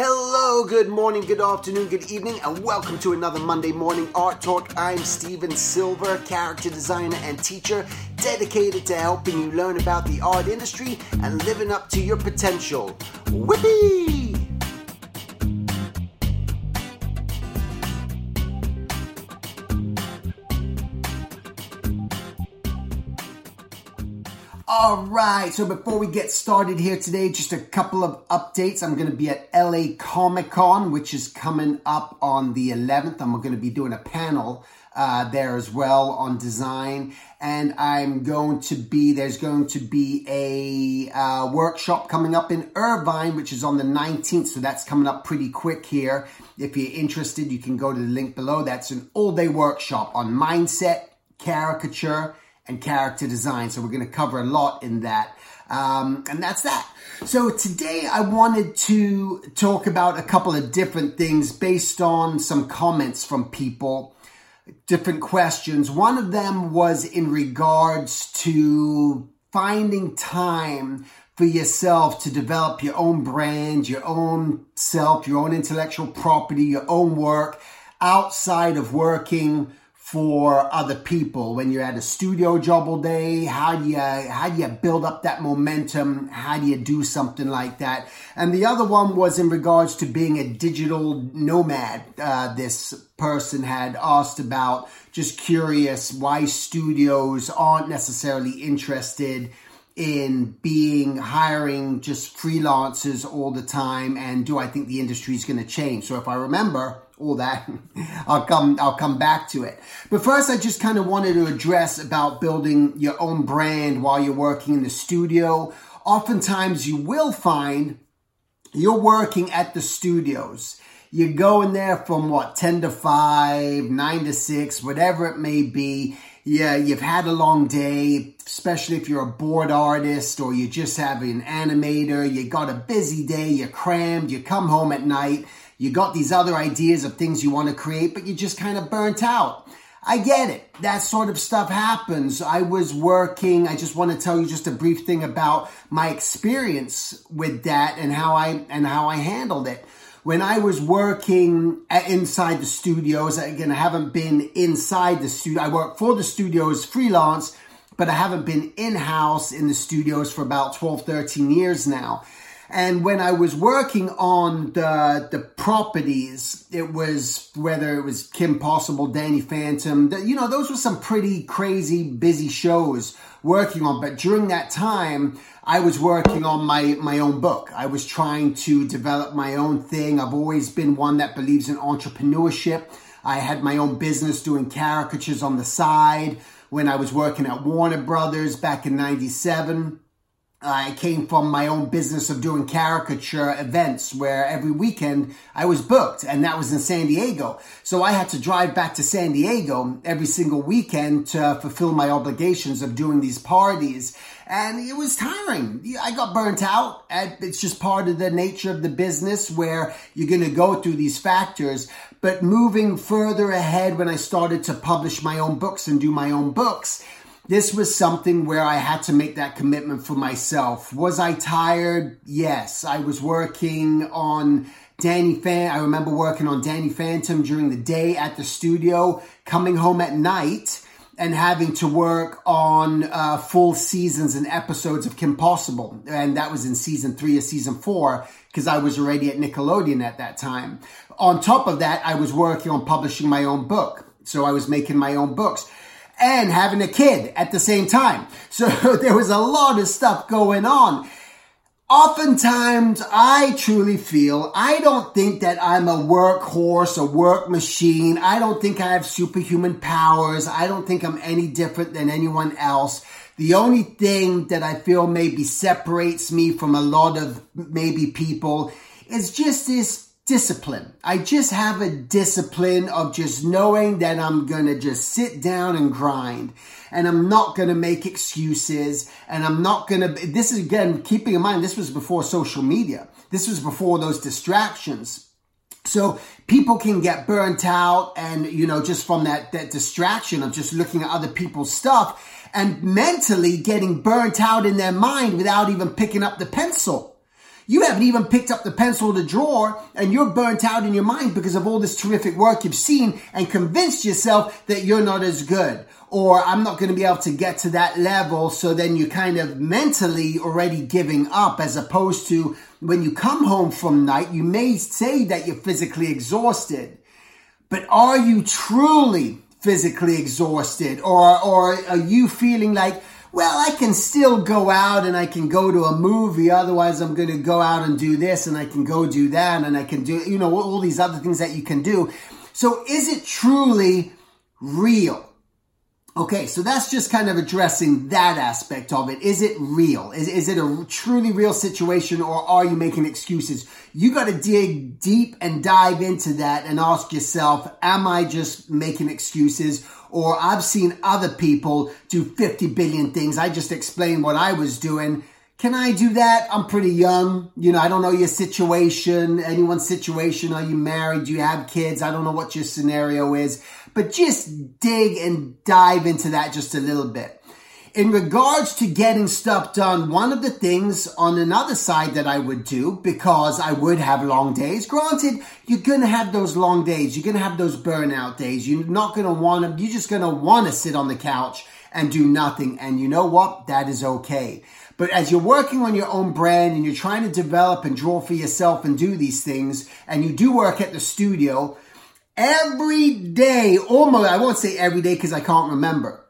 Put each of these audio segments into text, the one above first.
Hello, good morning, good afternoon, good evening, and welcome to another Monday Morning Art Talk. I'm Stephen Silver, character designer and teacher, dedicated to helping you learn about the art industry and living up to your potential. Whippy! All right, so before we get started here today, just a couple of updates. I'm going to be at LA Comic Con, which is coming up on the 11th. I'm going to be doing a panel uh, there as well on design. And I'm going to be, there's going to be a uh, workshop coming up in Irvine, which is on the 19th. So that's coming up pretty quick here. If you're interested, you can go to the link below. That's an all day workshop on mindset, caricature, and character design. So we're going to cover a lot in that. Um, and that's that. So today I wanted to talk about a couple of different things based on some comments from people, different questions. One of them was in regards to finding time for yourself to develop your own brand, your own self, your own intellectual property, your own work outside of working for other people. When you're at a studio job all day how do you how do you build up that momentum? How do you do something like that? And the other one was in regards to being a digital nomad. Uh, this person had asked about just curious why studios aren't necessarily interested in being hiring just freelancers all the time and do I think the industry is going to change? So if I remember all that. I'll come, I'll come back to it. But first, I just kind of wanted to address about building your own brand while you're working in the studio. Oftentimes you will find you're working at the studios. You go in there from what, 10 to 5, 9 to 6, whatever it may be. Yeah, you've had a long day, especially if you're a board artist or you just have an animator. You got a busy day, you're crammed, you come home at night you got these other ideas of things you want to create, but you just kind of burnt out. I get it. That sort of stuff happens. I was working. I just want to tell you just a brief thing about my experience with that and how I and how I handled it. When I was working inside the studios, again, I haven't been inside the studio. I work for the studios freelance, but I haven't been in-house in the studios for about 12, 13 years now. And when I was working on the the properties, it was whether it was Kim Possible, Danny Phantom, you know, those were some pretty crazy busy shows working on. But during that time, I was working on my my own book. I was trying to develop my own thing. I've always been one that believes in entrepreneurship. I had my own business doing caricatures on the side when I was working at Warner Brothers back in 97. I came from my own business of doing caricature events where every weekend I was booked and that was in San Diego. So I had to drive back to San Diego every single weekend to fulfill my obligations of doing these parties. And it was tiring. I got burnt out. It's just part of the nature of the business where you're going to go through these factors. But moving further ahead when I started to publish my own books and do my own books, this was something where I had to make that commitment for myself. Was I tired? Yes. I was working on Danny Fan. I remember working on Danny Phantom during the day at the studio, coming home at night and having to work on uh, full seasons and episodes of Kim Possible. And that was in season three of season four because I was already at Nickelodeon at that time. On top of that, I was working on publishing my own book. So I was making my own books and having a kid at the same time. So there was a lot of stuff going on. Oftentimes, I truly feel I don't think that I'm a workhorse, a work machine. I don't think I have superhuman powers. I don't think I'm any different than anyone else. The only thing that I feel maybe separates me from a lot of maybe people is just this discipline. I just have a discipline of just knowing that I'm to just sit down and grind and I'm not to make excuses and I'm not to, this is again, keeping in mind, this was before social media. This was before those distractions. So people can get burnt out and, you know, just from that, that distraction of just looking at other people's stuff and mentally getting burnt out in their mind without even picking up the pencil. You haven't even picked up the pencil to draw and you're burnt out in your mind because of all this terrific work you've seen and convinced yourself that you're not as good or I'm not going to be able to get to that level. So then you're kind of mentally already giving up as opposed to when you come home from night, you may say that you're physically exhausted, but are you truly physically exhausted or, or are you feeling like, well, I can still go out and I can go to a movie. Otherwise, I'm going to go out and do this and I can go do that and I can do, you know, all these other things that you can do. So is it truly real? Okay, so that's just kind of addressing that aspect of it. Is it real? Is, is it a truly real situation or are you making excuses? You got to dig deep and dive into that and ask yourself, am I just making excuses or I've seen other people do 50 billion things. I just explained what I was doing. Can I do that? I'm pretty young. You know, I don't know your situation, anyone's situation. Are you married? Do you have kids? I don't know what your scenario is, but just dig and dive into that just a little bit. In regards to getting stuff done, one of the things on another side that I would do, because I would have long days, granted, you're gonna have those long days, you're gonna have those burnout days, you're not gonna wanna, you're just gonna wanna sit on the couch and do nothing. And you know what? That is okay. But as you're working on your own brand and you're trying to develop and draw for yourself and do these things, and you do work at the studio, every day, almost, I won't say every day because I can't remember,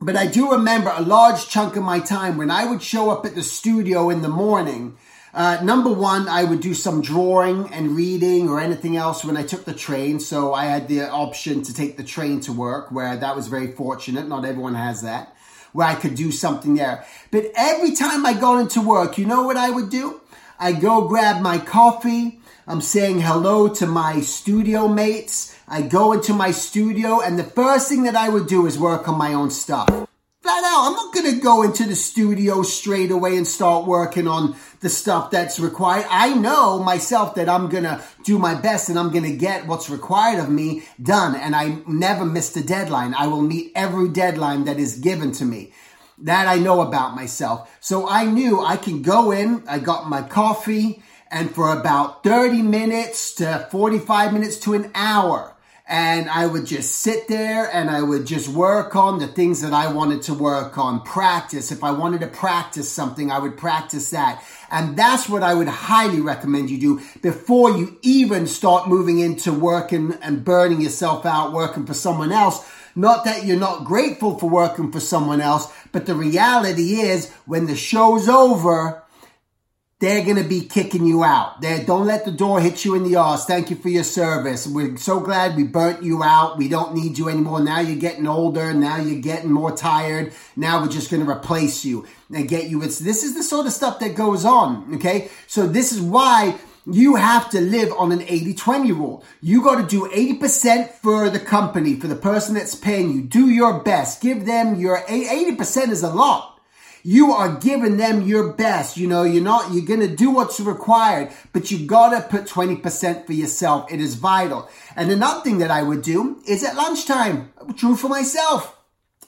but I do remember a large chunk of my time when I would show up at the studio in the morning. Uh, number one, I would do some drawing and reading or anything else when I took the train. So I had the option to take the train to work, where that was very fortunate. Not everyone has that where I could do something there. But every time I got into work, you know what I would do? I go grab my coffee. I'm saying hello to my studio mates. I go into my studio and the first thing that I would do is work on my own stuff flat out, I'm not to go into the studio straight away and start working on the stuff that's required. I know myself that I'm to do my best and I'm to get what's required of me done. And I never miss a deadline. I will meet every deadline that is given to me. That I know about myself. So I knew I can go in. I got my coffee and for about 30 minutes to 45 minutes to an hour, and I would just sit there and I would just work on the things that I wanted to work on. Practice. If I wanted to practice something, I would practice that. And that's what I would highly recommend you do before you even start moving into working and burning yourself out working for someone else. Not that you're not grateful for working for someone else, but the reality is when the show's over, they're going to be kicking you out. They don't let the door hit you in the arse. Thank you for your service. We're so glad we burnt you out. We don't need you anymore. Now you're getting older. Now you're getting more tired. Now we're just going to replace you and get you. It's, this is the sort of stuff that goes on. Okay. So this is why you have to live on an 80-20 rule. You got to do 80% for the company, for the person that's paying you. Do your best. Give them your 80% is a lot. You are giving them your best. You know, you're not, you're going to do what's required, but you got to put 20% for yourself. It is vital. And another thing that I would do is at lunchtime, true for myself.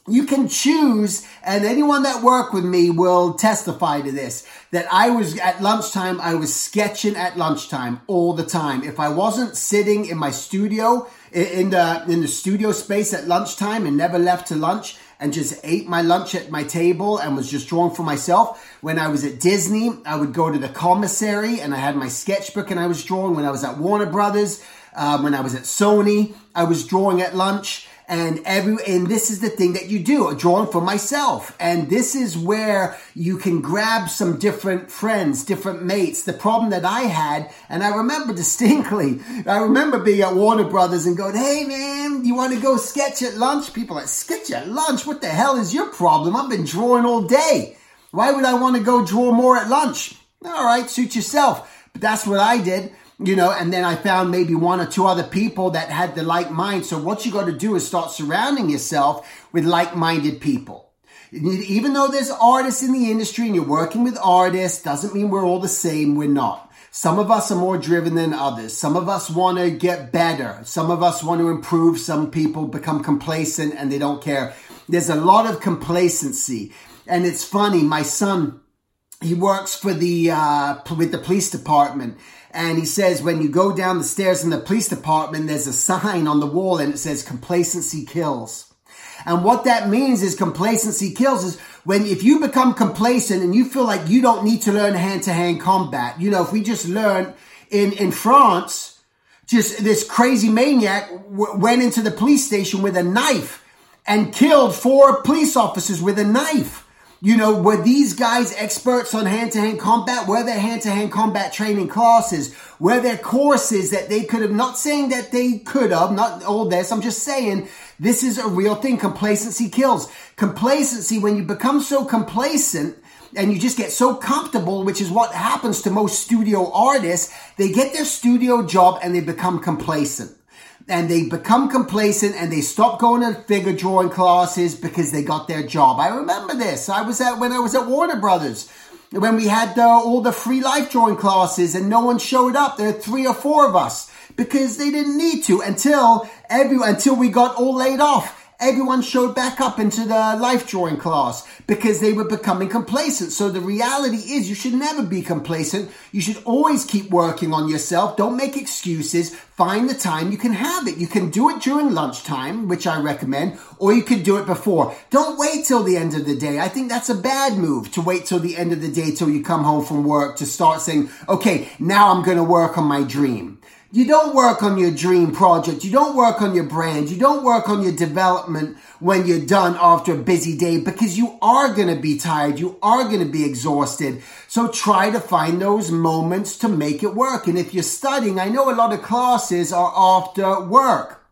You can choose, and anyone that worked with me will testify to this, that I was at lunchtime, I was sketching at lunchtime all the time. If I wasn't sitting in my studio, in the, in the studio space at lunchtime and never left to lunch, and just ate my lunch at my table and was just drawing for myself. When I was at Disney, I would go to the commissary and I had my sketchbook and I was drawing. When I was at Warner Brothers, um, when I was at Sony, I was drawing at lunch and every and this is the thing that you do a drawing for myself. And this is where you can grab some different friends different mates. The problem that i had and i remember distinctly i remember being at warner brothers and going hey man you want to go sketch at lunch? People like sketch at lunch? What the hell is your problem? I've been drawing all day. Why would i want to go draw more at lunch? All right suit yourself. But that's what i did you know, and then I found maybe one or two other people that had the like mind. So what you got to do is start surrounding yourself with like-minded people. Even though there's artists in the industry and you're working with artists, doesn't mean we're all the same. We're not. Some of us are more driven than others. Some of us want to get better. Some of us want to improve. Some people become complacent and they don't care. There's a lot of complacency. And it's funny. My son, he works for the uh, with the police department and he says when you go down the stairs in the police department there's a sign on the wall and it says complacency kills. And what that means is complacency kills is when if you become complacent and you feel like you don't need to learn hand-to-hand combat. You know if we just learn in in france just this crazy maniac w- went into the police station with a knife and killed four police officers with a knife you know, were these guys experts on hand-to-hand combat? Were there hand-to-hand combat training classes? Were there courses that they could have, not saying that they could have, not all this, I'm just saying this is a real thing. Complacency kills. Complacency, when you become so complacent, and you just get so comfortable, which is what happens to most studio artists. They get their studio job and they become complacent and they become complacent and they stop going to figure drawing classes because they got their job. I remember this. I was at when I was at Warner Brothers when we had uh, all the free life drawing classes and no one showed up. There were three or four of us because they didn't need to until every until we got all laid off everyone showed back up into the life drawing class because they were becoming complacent. So the reality is you should never be complacent. You should always keep working on yourself. Don't make excuses. Find the time you can have it. You can do it during lunchtime, which I recommend, or you can do it before. Don't wait till the end of the day. I think that's a bad move to wait till the end of the day till you come home from work to start saying, okay, now I'm going to work on my dream. You don't work on your dream project. You don't work on your brand. You don't work on your development when you're done after a busy day because you are going to be tired. You are going to be exhausted. So try to find those moments to make it work. And if you're studying, I know a lot of classes are after work.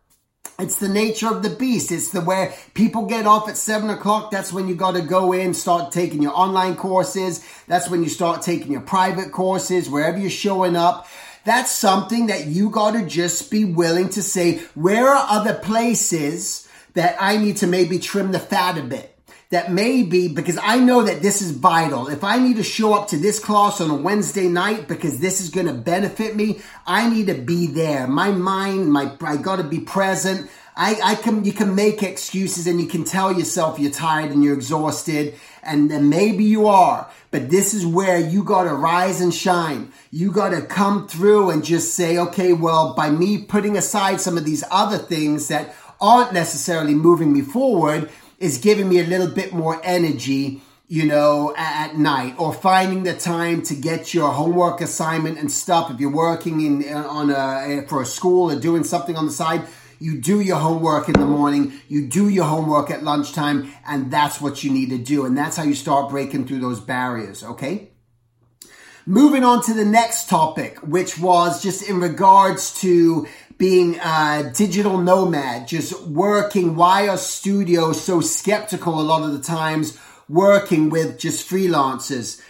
It's the nature of the beast. It's the where people get off at seven o'clock. That's when you got to go in, start taking your online courses. That's when you start taking your private courses, wherever you're showing up. That's something that you got to just be willing to say, where are other places that I need to maybe trim the fat a bit? That maybe because I know that this is vital. If I need to show up to this class on a Wednesday night because this is going to benefit me, I need to be there. My mind, my, I got to be present. I, I can, you can make excuses and you can tell yourself you're tired and you're exhausted and then maybe you are, but this is where you got to rise and shine. You got to come through and just say, okay, well, by me putting aside some of these other things that aren't necessarily moving me forward is giving me a little bit more energy you know, at night or finding the time to get your homework assignment and stuff. If you're working in uh, on a for a school or doing something on the side, you do your homework in the morning, you do your homework at lunchtime, and that's what you need to do. And that's how you start breaking through those barriers, okay? Moving on to the next topic, which was just in regards to being a digital nomad, just working. Why are studios so skeptical a lot of the times working with just freelancers?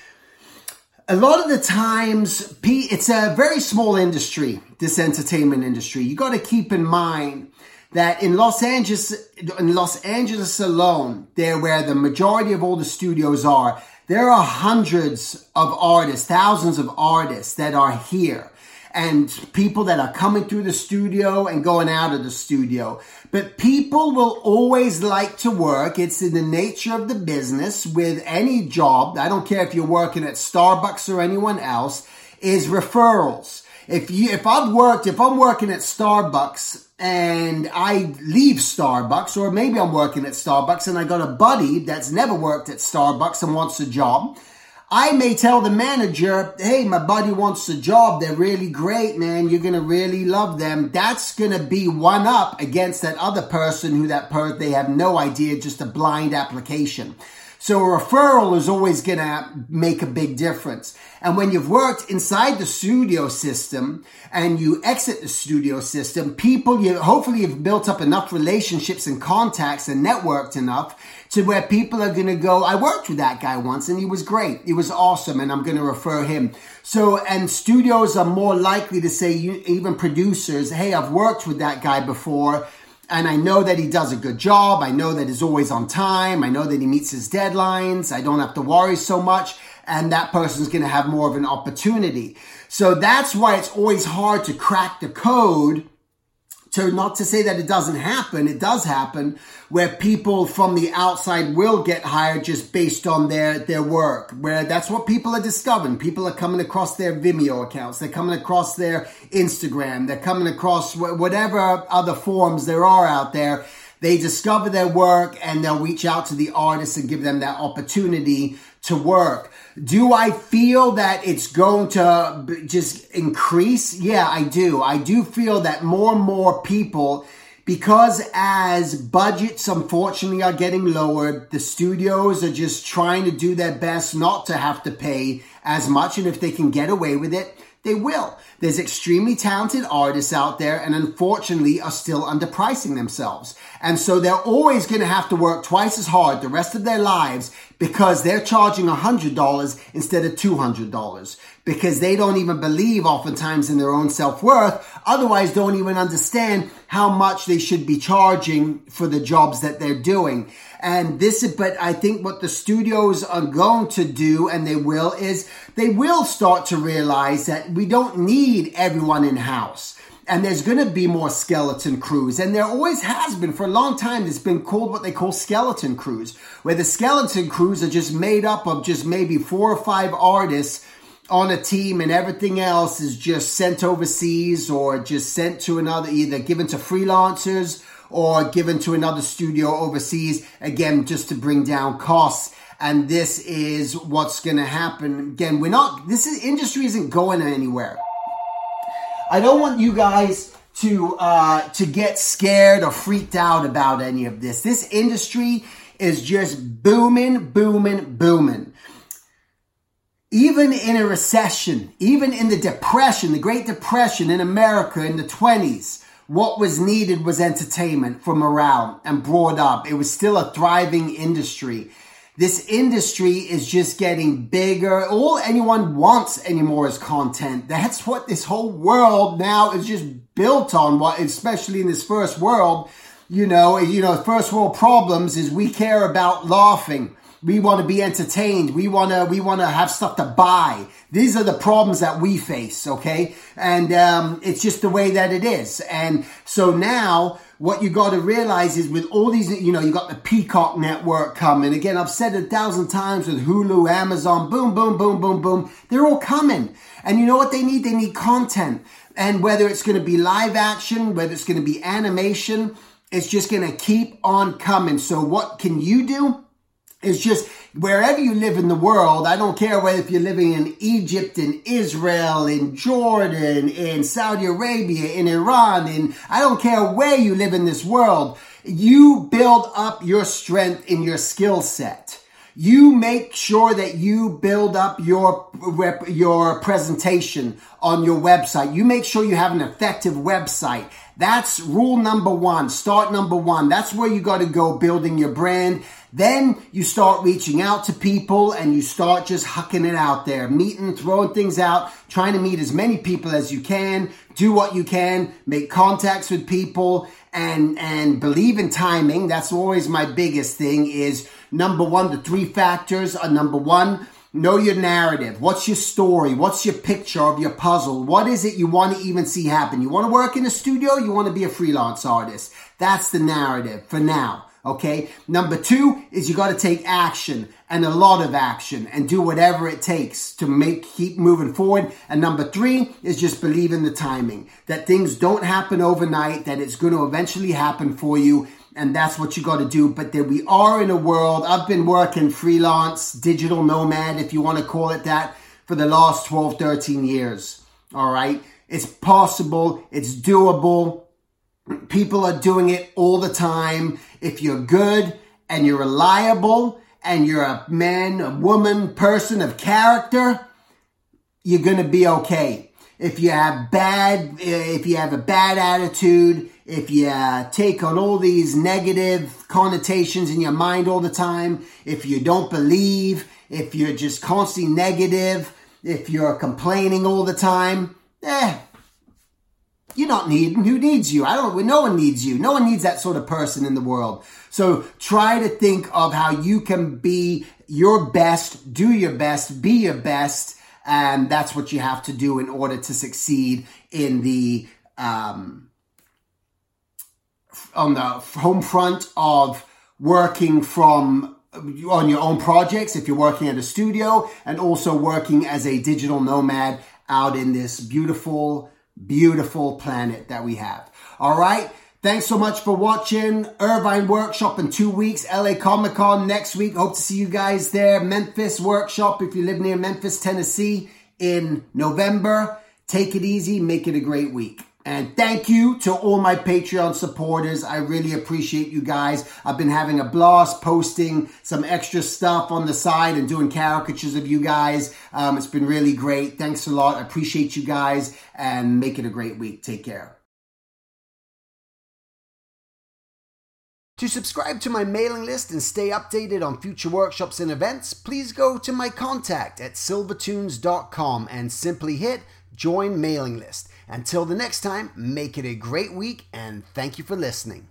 A lot of the times, it's a very small industry, this entertainment industry. You got to keep in mind that in Los Angeles, in Los Angeles alone, there where the majority of all the studios are, there are hundreds of artists, thousands of artists that are here and people that are coming through the studio and going out of the studio. But people will always like to work. It's in the nature of the business with any job. I don't care if you're working at Starbucks or anyone else is referrals. If you, if I've worked, if I'm working at Starbucks and I leave Starbucks, or maybe I'm working at Starbucks and I got a buddy that's never worked at Starbucks and wants a job, I may tell the manager, hey, my buddy wants a job. They're really great, man. You're going to really love them. That's going to be one up against that other person who that per, they have no idea, just a blind application. So a referral is always going to make a big difference. And when you've worked inside the studio system and you exit the studio system, people, you hopefully you've built up enough relationships and contacts and networked enough to where people are going to go, I worked with that guy once and he was great. He was awesome and I'm going to refer him. So, and studios are more likely to say, even producers, Hey, I've worked with that guy before and I know that he does a good job. I know that he's always on time. I know that he meets his deadlines. I don't have to worry so much. And that person's going to have more of an opportunity. So that's why it's always hard to crack the code to not to say that it doesn't happen, it does happen where people from the outside will get hired just based on their, their work, where that's what people are discovering. People are coming across their Vimeo accounts. They're coming across their Instagram. They're coming across whatever other forms there are out there. They discover their work and they'll reach out to the artists and give them that opportunity to work. Do I feel that it's going to just increase? Yeah, I do. I do feel that more and more people, because as budgets unfortunately are getting lowered, the studios are just trying to do their best not to have to pay as much. And if they can get away with it, they will. There's extremely talented artists out there and unfortunately are still underpricing themselves. And so they're always going to have to work twice as hard the rest of their lives because they're charging $100 instead of $200 because they don't even believe oftentimes in their own self-worth. Otherwise don't even understand how much they should be charging for the jobs that they're doing. And this is, but I think what the studios are going to do, and they will, is they will start to realize that we don't need everyone in house. And there's going to be more skeleton crews. And there always has been for a long time. It's been called what they call skeleton crews, where the skeleton crews are just made up of just maybe four or five artists on a team and everything else is just sent overseas or just sent to another, either given to freelancers or given to another studio overseas, again, just to bring down costs. And this is what's going to happen. Again, we're not, this is, industry isn't going anywhere. I don't want you guys to, uh, to get scared or freaked out about any of this. This industry is just booming, booming, booming. Even in a recession, even in the depression, the Great Depression in America in the 20s, what was needed was entertainment for morale and brought up. It was still a thriving industry. This industry is just getting bigger. All anyone wants anymore is content. That's what this whole world now is just built on. What, especially in this first world, you know, you know, first world problems is we care about laughing. We want to be entertained. We want to, we want to have stuff to buy. These are the problems that we face. Okay. And, um, it's just the way that it is. And so now what you got to realize is with all these, you know, you got the Peacock network coming. Again, I've said a thousand times with Hulu, Amazon, boom, boom, boom, boom, boom. They're all coming. And you know what they need? They need content. And whether it's going to be live action, whether it's going to be animation, it's just going to keep on coming. So what can you do? It's just wherever you live in the world, I don't care whether if you're living in Egypt, in Israel, in Jordan, in Saudi Arabia, in Iran, in, I don't care where you live in this world, you build up your strength in your skill set. You make sure that you build up your rep, your presentation on your website. You make sure you have an effective website. That's rule number one, start number one. That's where you got to go building your brand. Then you start reaching out to people and you start just hucking it out there, meeting, throwing things out, trying to meet as many people as you can, do what you can, make contacts with people and, and believe in timing. That's always my biggest thing is number one, the three factors are number one, Know your narrative. What's your story? What's your picture of your puzzle? What is it you want to even see happen? You want to work in a studio? You want to be a freelance artist? That's the narrative for now. Okay. Number two is you got to take action and a lot of action and do whatever it takes to make, keep moving forward. And number three is just believe in the timing that things don't happen overnight, that it's going to eventually happen for you. And that's what you got to do. But there we are in a world. I've been working freelance, digital nomad, if you want to call it that, for the last 12, 13 years. All right. It's possible. It's doable. People are doing it all the time. If you're good and you're reliable and you're a man, a woman, person of character, you're going to be okay. If you have bad, if you have a bad attitude, if you uh, take on all these negative connotations in your mind all the time, if you don't believe, if you're just constantly negative, if you're complaining all the time, eh, you're not needing. Who needs you? I don't. No one needs you. No one needs that sort of person in the world. So try to think of how you can be your best, do your best, be your best, and that's what you have to do in order to succeed in the um, on the home front of working from on your own projects if you're working at a studio and also working as a digital nomad out in this beautiful, beautiful planet that we have. All right. Thanks so much for watching. Irvine Workshop in two weeks. LA Comic Con next week. Hope to see you guys there. Memphis Workshop if you live near Memphis, Tennessee in November. Take it easy. Make it a great week. And thank you to all my Patreon supporters. I really appreciate you guys. I've been having a blast posting some extra stuff on the side and doing caricatures of you guys. Um, it's been really great. Thanks a lot. I appreciate you guys and make it a great week. Take care. To subscribe to my mailing list and stay updated on future workshops and events, please go to my contact at silvertoons.com and simply hit join mailing list. Until the next time, make it a great week and thank you for listening.